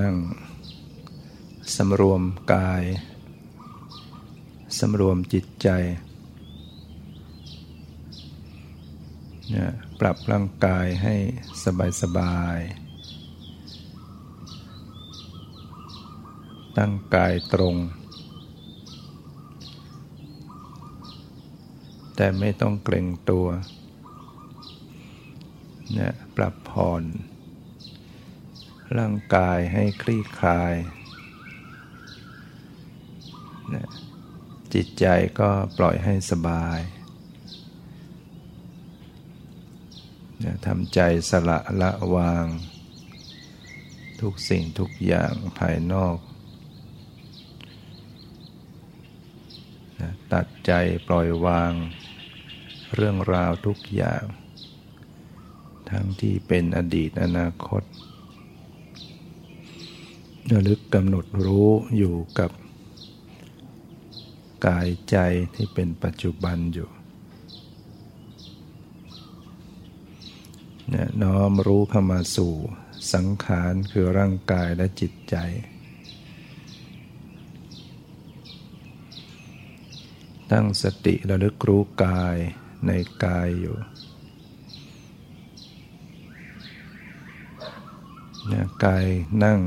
นั่งสำรวมกายสำรวมจิตใจเนี่ยปรับร่างกายให้สบายสบาย ตั้งกายตรง แต่ไม่ต้องเกรงตัวเนี่ยปรับผ่อน ร่างกายให้คลี่คลาย จิตใจก็ปล่อยให้สบายทำใจสละละวาง ทุกสิ่งทุกอย่างภายนอก ตัดใจปล่อยวาง เรื่องราวทุกอย่าง ทั้งที่เป็นอดีตอนาคต ระลึกกำหนดรู้อยู่กับ กายใจที่เป็นปัจจุบันอยู่เนี่ยน้อมรู้เข้ามาสู่สังขารคือร่างกายและจิตใจ ตั้งสติระลึกรู้กายในกายอยู่เนี่ยกายนั่ง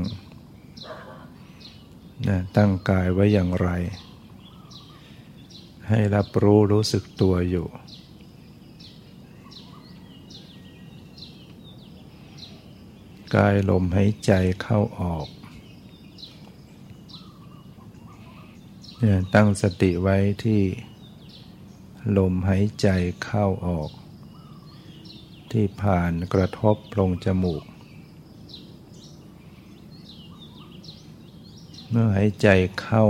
นี่ยตั้งกายไว้อย่างไร ให้รับรู้รู้สึกตัวอยู่ กายลมหายใจเข้าออกเนี่ยตั้งสติไว้ที่ลมหายใจเข้าออก ที่ผ่านกระทบลงจมูก เมื่อหายใจเข้า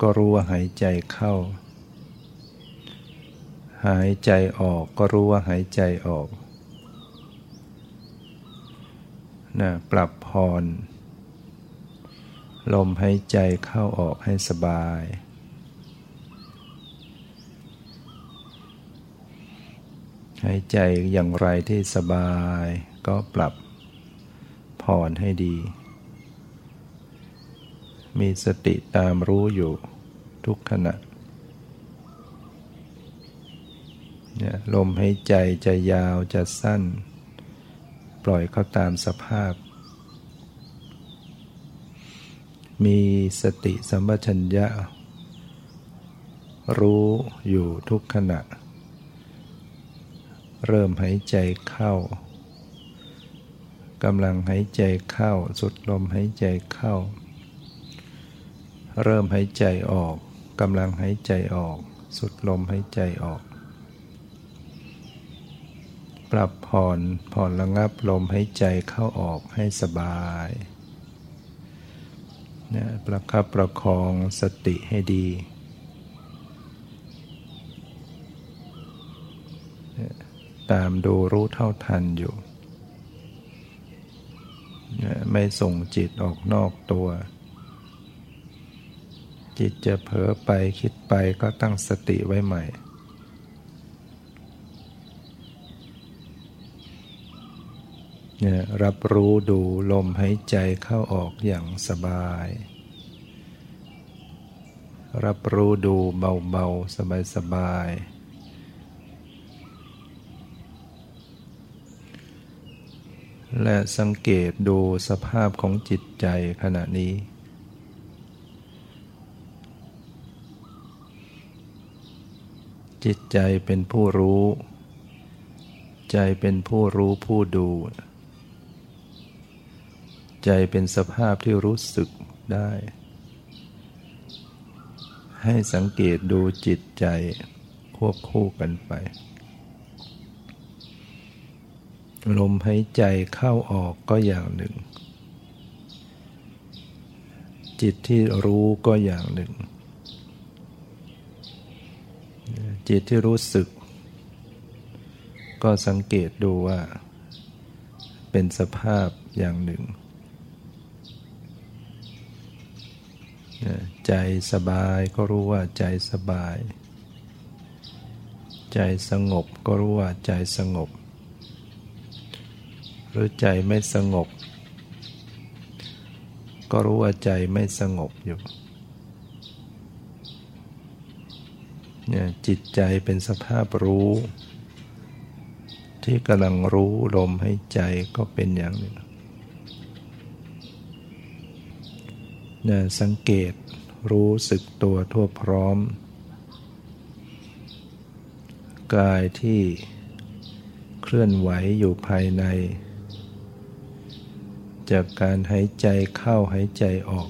ก็รู้ว่าหายใจเข้า หายใจออกก็รู้ว่าหายใจออกนะปรับผ่อนลมหายใจเข้าออกให้สบาย หายใจอย่างไรที่สบายก็ปรับผ่อนให้ดี มีสติตามรู้อยู่ทุกขณะเนี่ยลมหายใจจะยาวจะสั้น ปล่อยเขาตามสภาพ มีสติสัมปชัญญะ รู้อยู่ทุกขณะ เริ่มหายใจเข้ากำลังหายใจเข้า สุดลมหายใจเข้า เริ่มหายใจออกกำลังหายใจออก สุดลมหายใจออก ปรับผ่อนผ่อนระงับลมหายใจเข้าออกให้สบายเนี่ยประคับประคองสติให้ดี ตามดูรู้เท่าทันอยู่ ไม่ส่งจิตออกนอกตัว จิตจะเผลอไปคิดไปก็ตั้งสติไว้ใหม่รับรู้ดูลมหายใจเข้าออกอย่างสบาย รับรู้ดูเบาๆ สบายๆและสังเกตดูสภาพของจิตใจขณะนี้ จิตใจเป็นผู้รู้ ใจเป็นผู้รู้ผู้ดู ใจเป็นสภาพที่รู้สึกได้ ให้สังเกตดูจิตใจควบคู่กันไป ลมหายใจเข้าออกก็อย่างหนึ่ง จิตที่รู้ก็อย่างหนึ่ง จิตที่รู้สึก ก็สังเกตดูว่า เป็นสภาพอย่างหนึ่ง ใจสบายก็รู้ว่าใจสบาย ใจสงบก็รู้ว่าใจสงบ หรือใจไม่สงบ ก็รู้ว่าใจไม่สงบอยู่ เนี่ยจิตใจเป็นสภาพรู้ ที่กำลังรู้ลมให้ใจก็เป็นอย่างหนึ่งเนี่ยสังเกตรู้สึกตัวทั่วพร้อม กายที่เคลื่อนไหวอยู่ภายใน จากการหายใจเข้าหายใจออก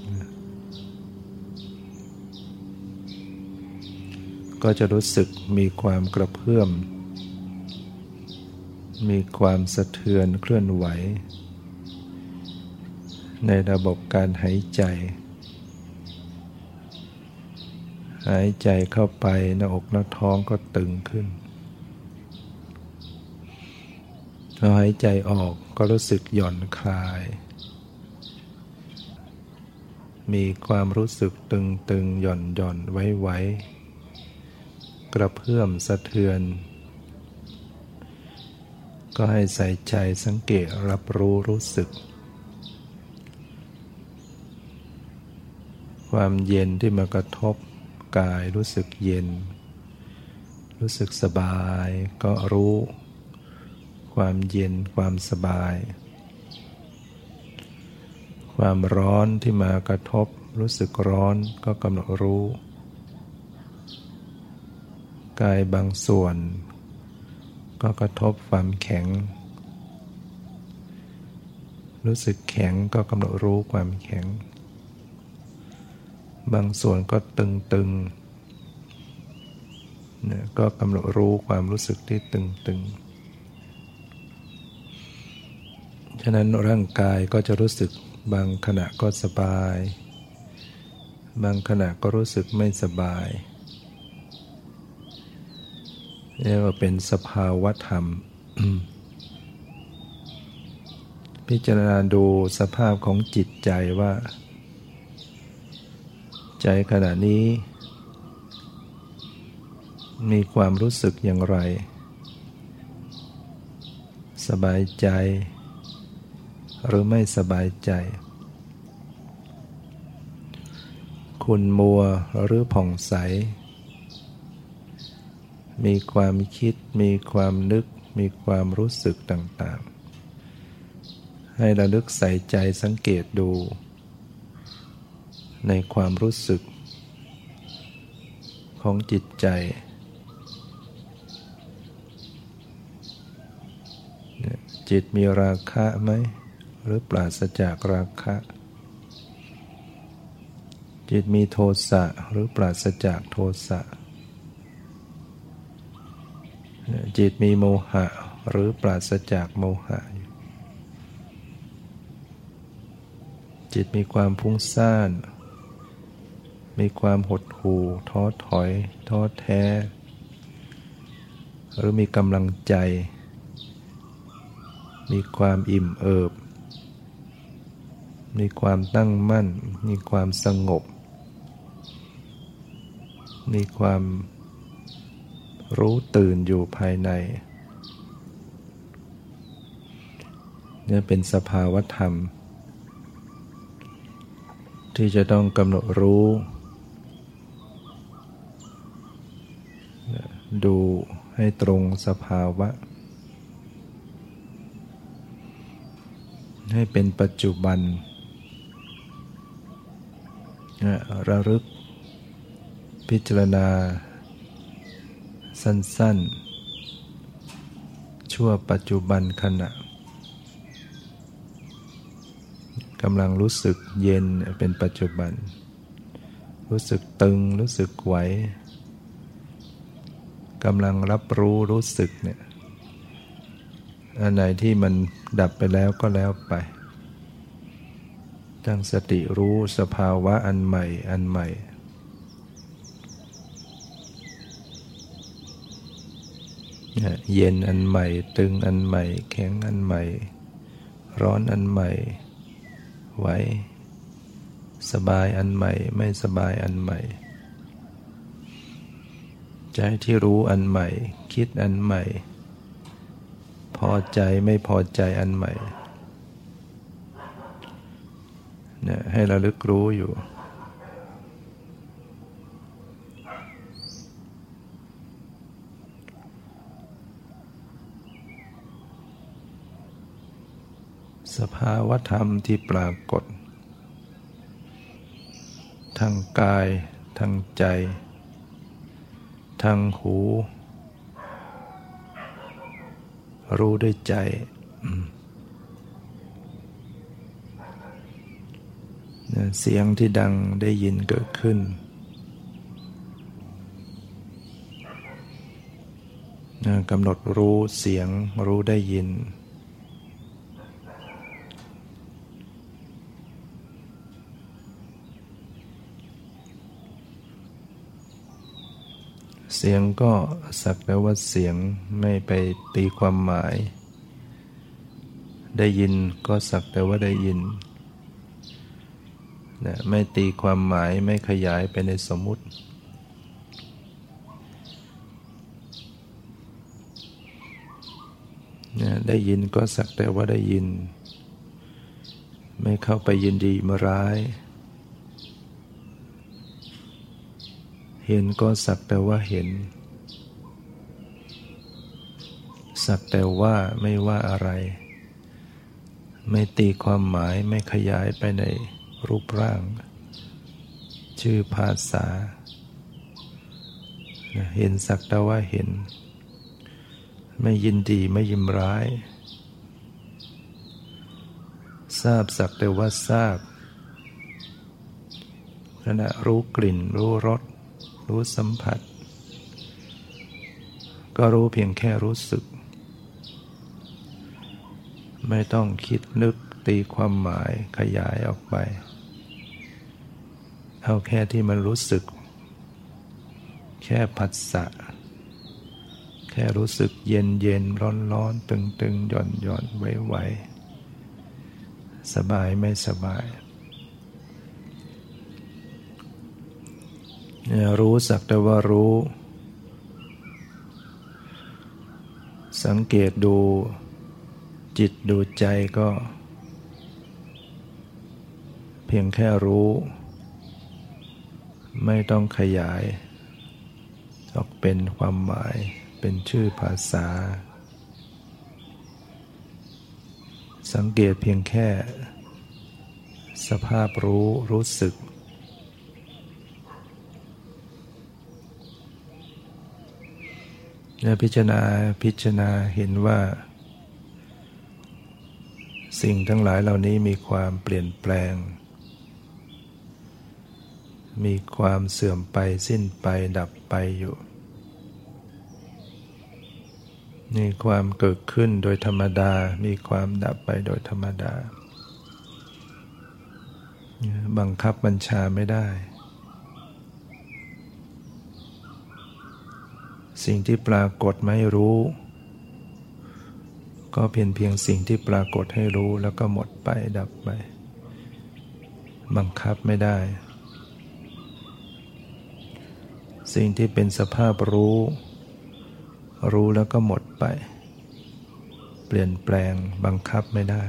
ก็จะรู้สึกมีความกระเพื่อม มีความสะเทือนเคลื่อนไหว ในระบบการหายใจ หายใจเข้าไปหน้าอกหน้าท้องก็ตึงขึ้นพอหายใจออกก็รู้สึกหย่อนคลาย มีความรู้สึกตึงตึงหย่อนหย่อนไว้ไว้ กระเพื่อมสะเทือน ก็ให้ใส่ใจสังเกตรับรู้รู้สึก ความเย็นที่มากระทบกายรู้สึกเย็น รู้สึกสบายก็รู้ ความเย็นความสบาย ความร้อนที่มากระทบรู้สึกร้อนก็กำหนดรู้ กายบางส่วน ก็กระทบความแข็ง รู้สึกแข็งก็กำหนดรู้ความแข็ง บางส่วนก็ตึงๆเนี่ยก็กำหนดรู้ความรู้สึกที่ตึงๆ ฉะนั้นร่างกายก็จะรู้สึกบางขณะก็สบาย บางขณะก็รู้สึกไม่สบาย เรียกว่าเป็นสภาวธรรม พิจารณาดูสภาพของจิตใจว่า ใจขณะนี้ มีความรู้สึกอย่างไร สบายใจ หรือไม่สบายใจ คุณมัวหรือผ่องใส มีความคิด มีความนึก มีความรู้สึกต่างๆ ให้ระลึกใส่ใจสังเกตดู ในความรู้สึก ของจิตใจจิตมีราคะไหม หรือปราศจากราคะ จิตมีโทสะหรือปราศจากโทสะ จิตมีโมหะหรือปราศจากโมหะ จิตมีความพุ่งซ่าน มีความหดหู่ท้อถอย ท้อแท้ หรือมีกำลังใจ มีความอิ่มเอิบ มีความตั้งมั่น มีความสงบ มีความ รู้ตื่นอยู่ภายในนี่เป็นสภาวธรรม ที่จะต้องกำหนดรู้ ดูให้ตรงสภาวะ ให้เป็นปัจจุบันระลึกพิจารณา สั้น ๆ ชั่วปัจจุบันขณะกำลังรู้สึกเย็นเป็นปัจจุบัน รู้สึกตึงรู้สึกไหวกำลังรับรู้รู้สึกเนี่ยอันไหนที่มันดับไปแล้วก็แล้วไปตั้งสติรู้สภาวะอันใหม่อันใหม่ เย็นอันใหม่ ตึงอันใหม่ แข็งอันใหม่ ร้อนอันใหม่ไหวสบายอันใหม่ ไม่สบายอันใหม่ ใจที่รู้อันใหม่ คิดอันใหม่ พอใจไม่พอใจอันใหม่เนี่ยให้ระลึกรู้อยู่ ภาวธรรมที่ปรากฏ ทางกาย ทางใจ ทางหู รู้ด้วยใจ เสียงที่ดังได้ยินเกิดขึ้นกำหนดรู้เสียงรู้ได้ยิน สียงก็สักแต่ว่าเสียงไม่ไปตีความหมาย ได้ยินก็สักแต่ว่าได้ยินนะไม่ตีความหมายไม่ขยายไปในสมมุตินะได้ยินก็สักแต่ว่าได้ยิน ไม่เข้าไปยินดีมาร้าย เห็นก็สักแต่ว่าเห็น สักแต่ว่าไม่ว่าอะไร ไม่ตีความหมายไม่ขยายไปในรูปร่าง ชื่อภาษา เห็นสักแต่ว่าเห็น ไม่ยินดีไม่ยิมร้าย ทราบสักแต่ว่าทราบขณะรู้กลิ่นรู้รส รู้สัมผัส ก็รู้เพียงแค่รู้สึก ไม่ต้องคิดนึกตีความหมายขยายออกไป เอาแค่ที่มันรู้สึก แค่ผัสสะ แค่รู้สึกเย็นเย็นร้อนร้อนตึงตึงหย่อนหย่อนไวไวสบายไม่สบาย รู้สักแต่ว่ารู้ สังเกตดูจิตดูใจก็ เพียงแค่รู้ ไม่ต้องขยาย ออกเป็นความหมายเป็นชื่อภาษา สังเกตเพียงแค่ สภาพรู้รู้สึก และพิจารณาพิจารณาเห็นว่า สิ่งทั้งหลายเหล่านี้มีความเปลี่ยนแปลง มีความเสื่อมไปสิ้นไปดับไปอยู่มีความเกิดขึ้นโดยธรรมดา มีความดับไปโดยธรรมดา บังคับบัญชาไม่ได้ สิ่งที่ปรากฏไม่รู้ ก็เพียงเพียงสิ่งที่ปรากฏให้รู้แล้วก็หมดไปดับไป บังคับไม่ได้ สิ่งที่เป็นสภาพรู้ รู้แล้วก็หมดไป เปลี่ยนแปลงบังคับไม่ได้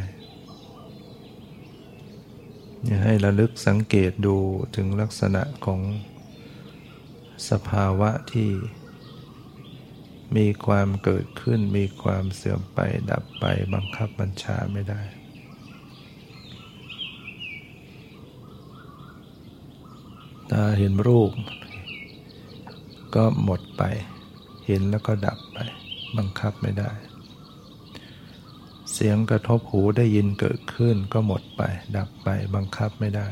อย่าให้ระลึกสังเกตดูถึงลักษณะของสภาวะที่ มีความเกิดขึ้นมีความเสื่อมไปดับไปบังคับบัญชาไม่ได้ ตาเห็นรูป ก็หมดไป เห็นแล้วก็ดับไป บังคับไม่ได้ เสียงกระทบหูได้ยินเกิดขึ้นก็หมดไป ดับไปบังคับไม่ได้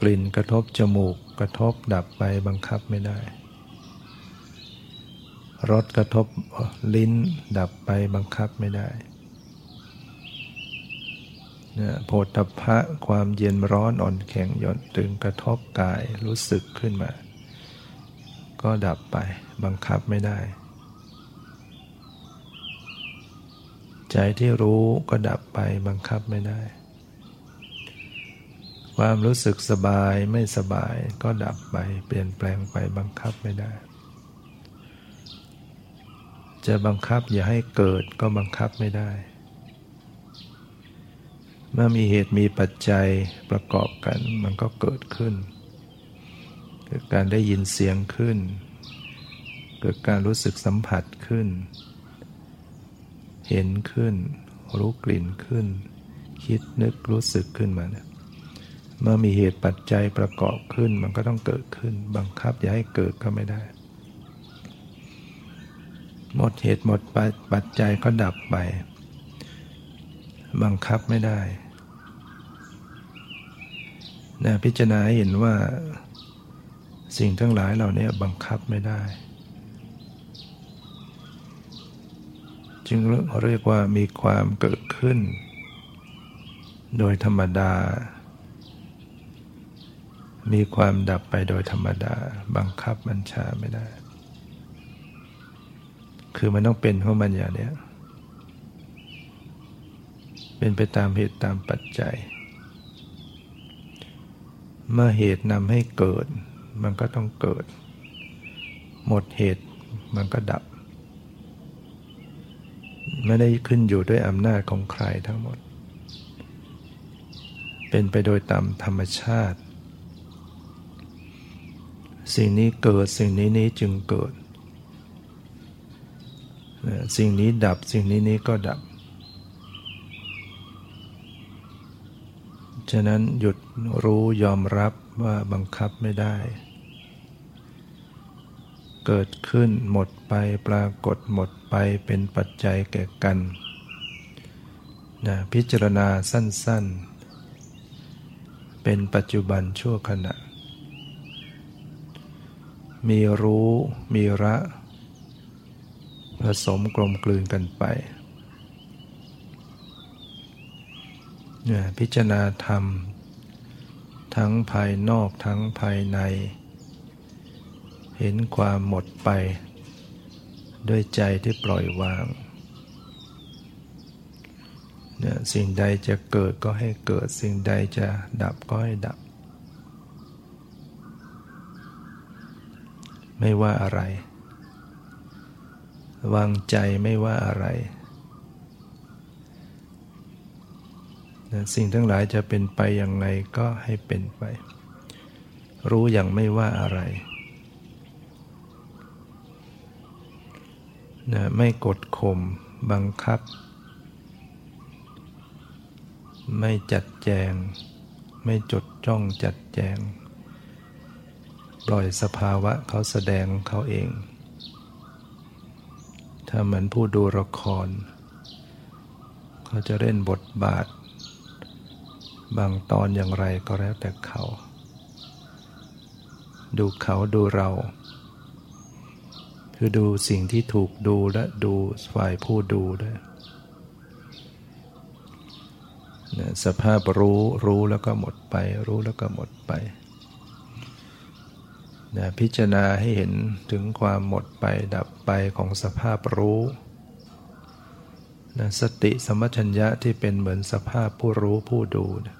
กลิ่นกระทบจมูกกระทบดับไปบังคับไม่ได้ รสกระทบลิ้นดับไปบังคับไม่ได้เนี่ยโพธพะความเย็นร้อนอ่อนแข็งหย่อนตึงกระทบกายรู้สึกขึ้นมา ก็ดับไปบังคับไม่ได้ ใจที่รู้ก็ดับไปบังคับไม่ได้ ความรู้สึกสบายไม่สบายก็ดับไปเปลี่ยนแปลงไปบังคับไม่ได้ จะบังคับอย่าให้เกิดก็บังคับไม่ได้ เมื่อมีเหตุมีปัจจัยประกอบกันมันก็เกิดขึ้น เกิดการได้ยินเสียงขึ้น เกิดการรู้สึกสัมผัสขึ้น เห็นขึ้น รู้กลิ่นขึ้น คิดนึกรู้สึกขึ้นมาเนี่ยเมื่อมีเหตุปัจจัยประกอบขึ้นมันก็ต้องเกิดขึ้น บังคับอย่าให้เกิดก็ไม่ได้ หมดเหตุหมดปัจจัยก็ดับไป บังคับไม่ได้นะพิจารณาเห็นว่าสิ่งทั้งหลายเหล่านี้บังคับไม่ได้ จึงเรียกว่ามีความเกิดขึ้น โดยธรรมดา มีความดับไปโดยธรรมดา บังคับบัญชาไม่ได้ คือมันต้องเป็นของมันอย่างนี้เป็นไปตามเหตุตามปัจจัย เมื่อเหตุนำให้เกิด มันก็ต้องเกิด หมดเหตุมันก็ดับ ไม่ได้ขึ้นอยู่ด้วยอำนาจของใครทั้งหมด เป็นไปโดยตามธรรมชาติ สิ่งนี้เกิดสิ่งนี้นี้จึงเกิด สิ่งนี้ดับสิ่งนี้นี้ก็ดับ ฉะนั้นหยุดรู้ยอมรับว่าบังคับไม่ได้ เกิดขึ้นหมดไปปรากฏหมดไปเป็นปัจจัยแก่กันนะพิจารณาสั้น ๆ เป็นปัจจุบันชั่วขณะ มีรู้มีระ ผสมกลมกลืนกันไปเนี่ยพิจารณาธรรม ทั้งภายนอกทั้งภายใน เห็นความหมดไป ด้วยใจที่ปล่อยวางเนี่ยสิ่งใดจะเกิดก็ให้เกิดสิ่งใดจะดับก็ให้ดับ ไม่ว่าอะไร วางใจไม่ว่าอะไรสิ่งทั้งหลายจะเป็นไปอย่างไรก็ให้เป็นไป รู้อย่างไม่ว่าอะไรนะไม่กดข่มบังคับ ไม่จัดแจง ไม่จดจ้องจัดแจง ปล่อยสภาวะเขาแสดงเขาเอง ถ้าเหมือนผู้ดูละคร เขาจะเล่นบทบาท บางตอนอย่างไรก็แล้วแต่เขา ดูเขาดูเรา คือดูสิ่งที่ถูกดูและดูฝ่ายผู้ดูด้วยสภาพรู้รู้แล้วก็หมดไป รู้แล้วก็หมดไป นะพิจารณาให้เห็นถึงความหมดไปดับไปของสภาพรู้นะสติสมัชัญญะที่เป็นเหมือนสภาพผู้รู้ผู้ดูนะ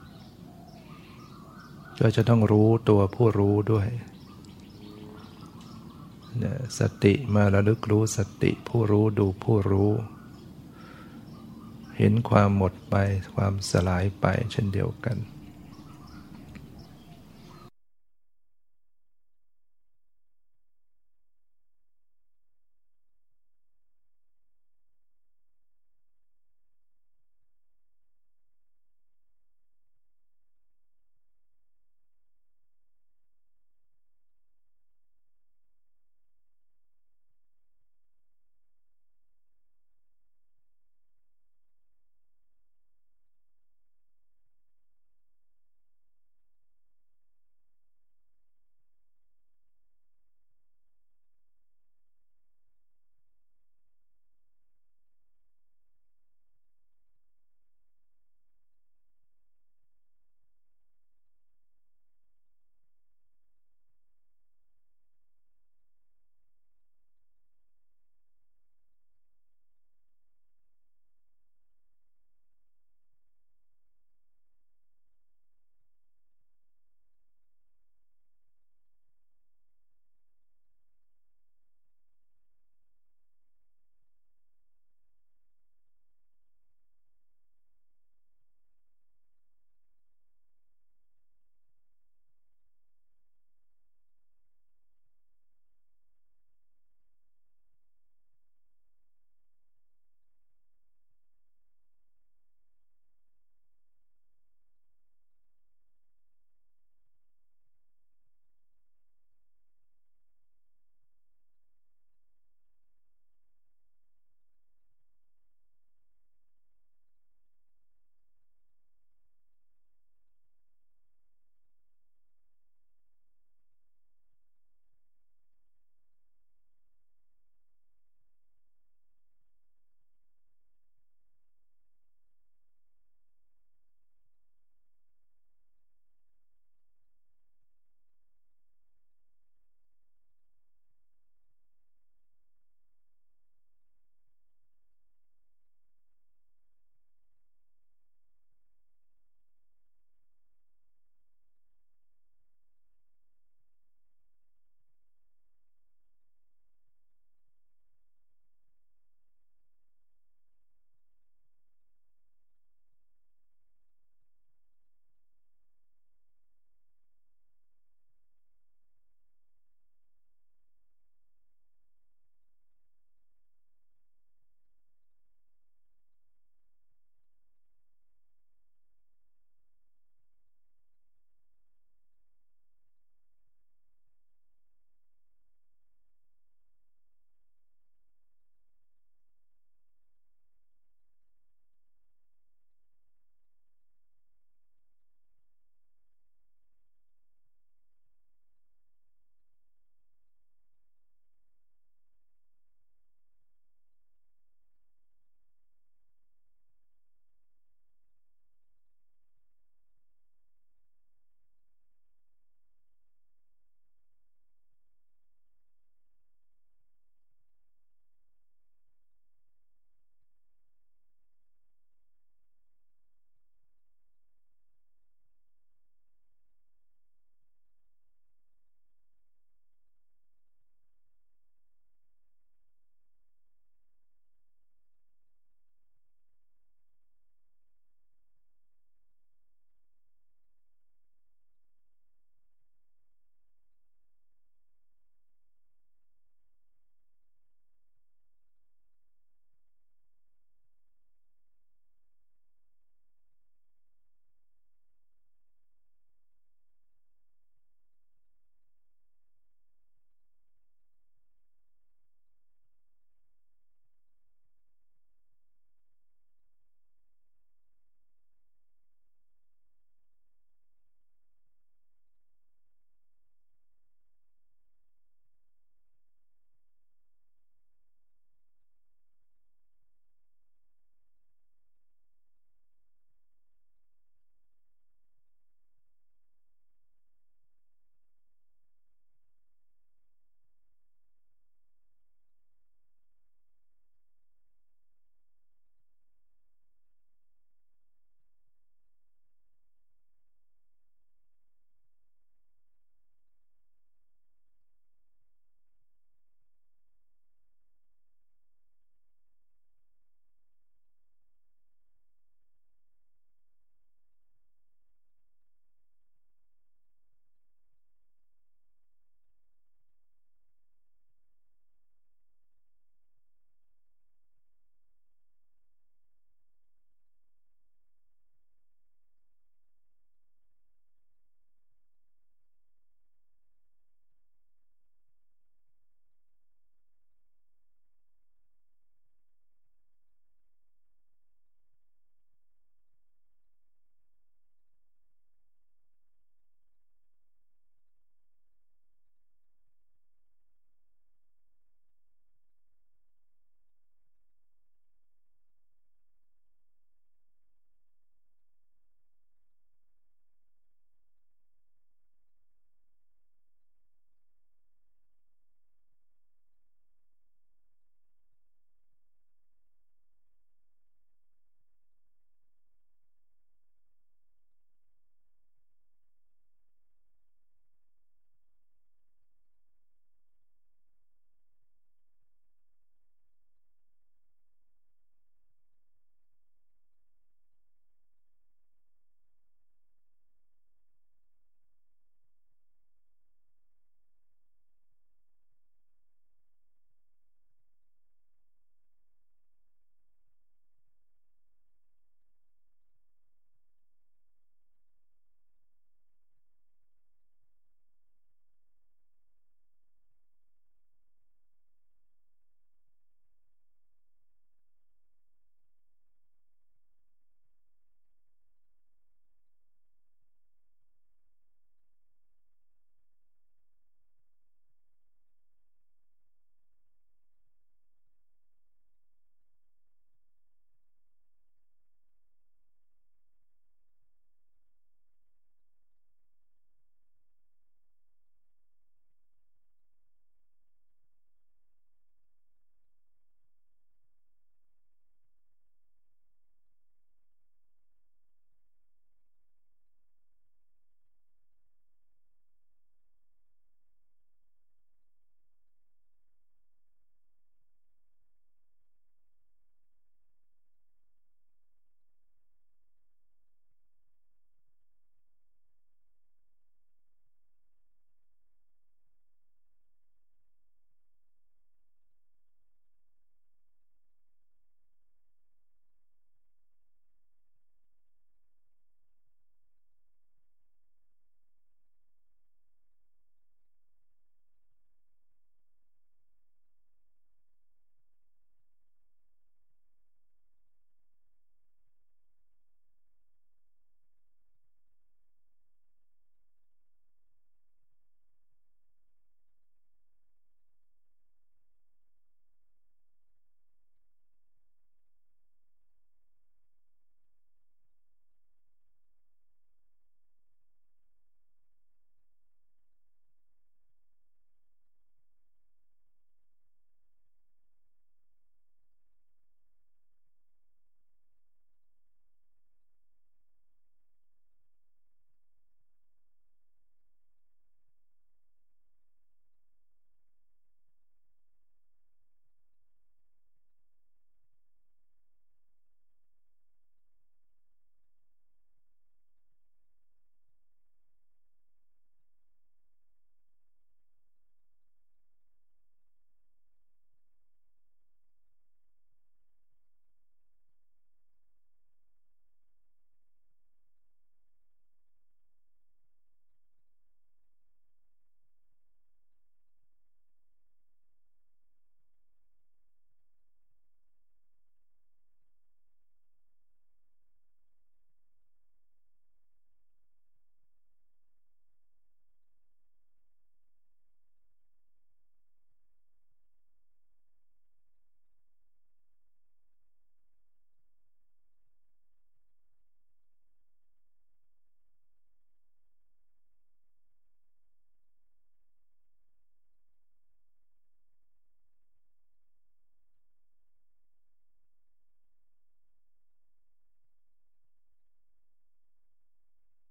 ก็จะต้องรู้ตัวผู้รู้ด้วยสติมาระลึกรู้สติผู้รู้ดูผู้รู้ เห็นความหมดไปความสลายไปเช่นเดียวกัน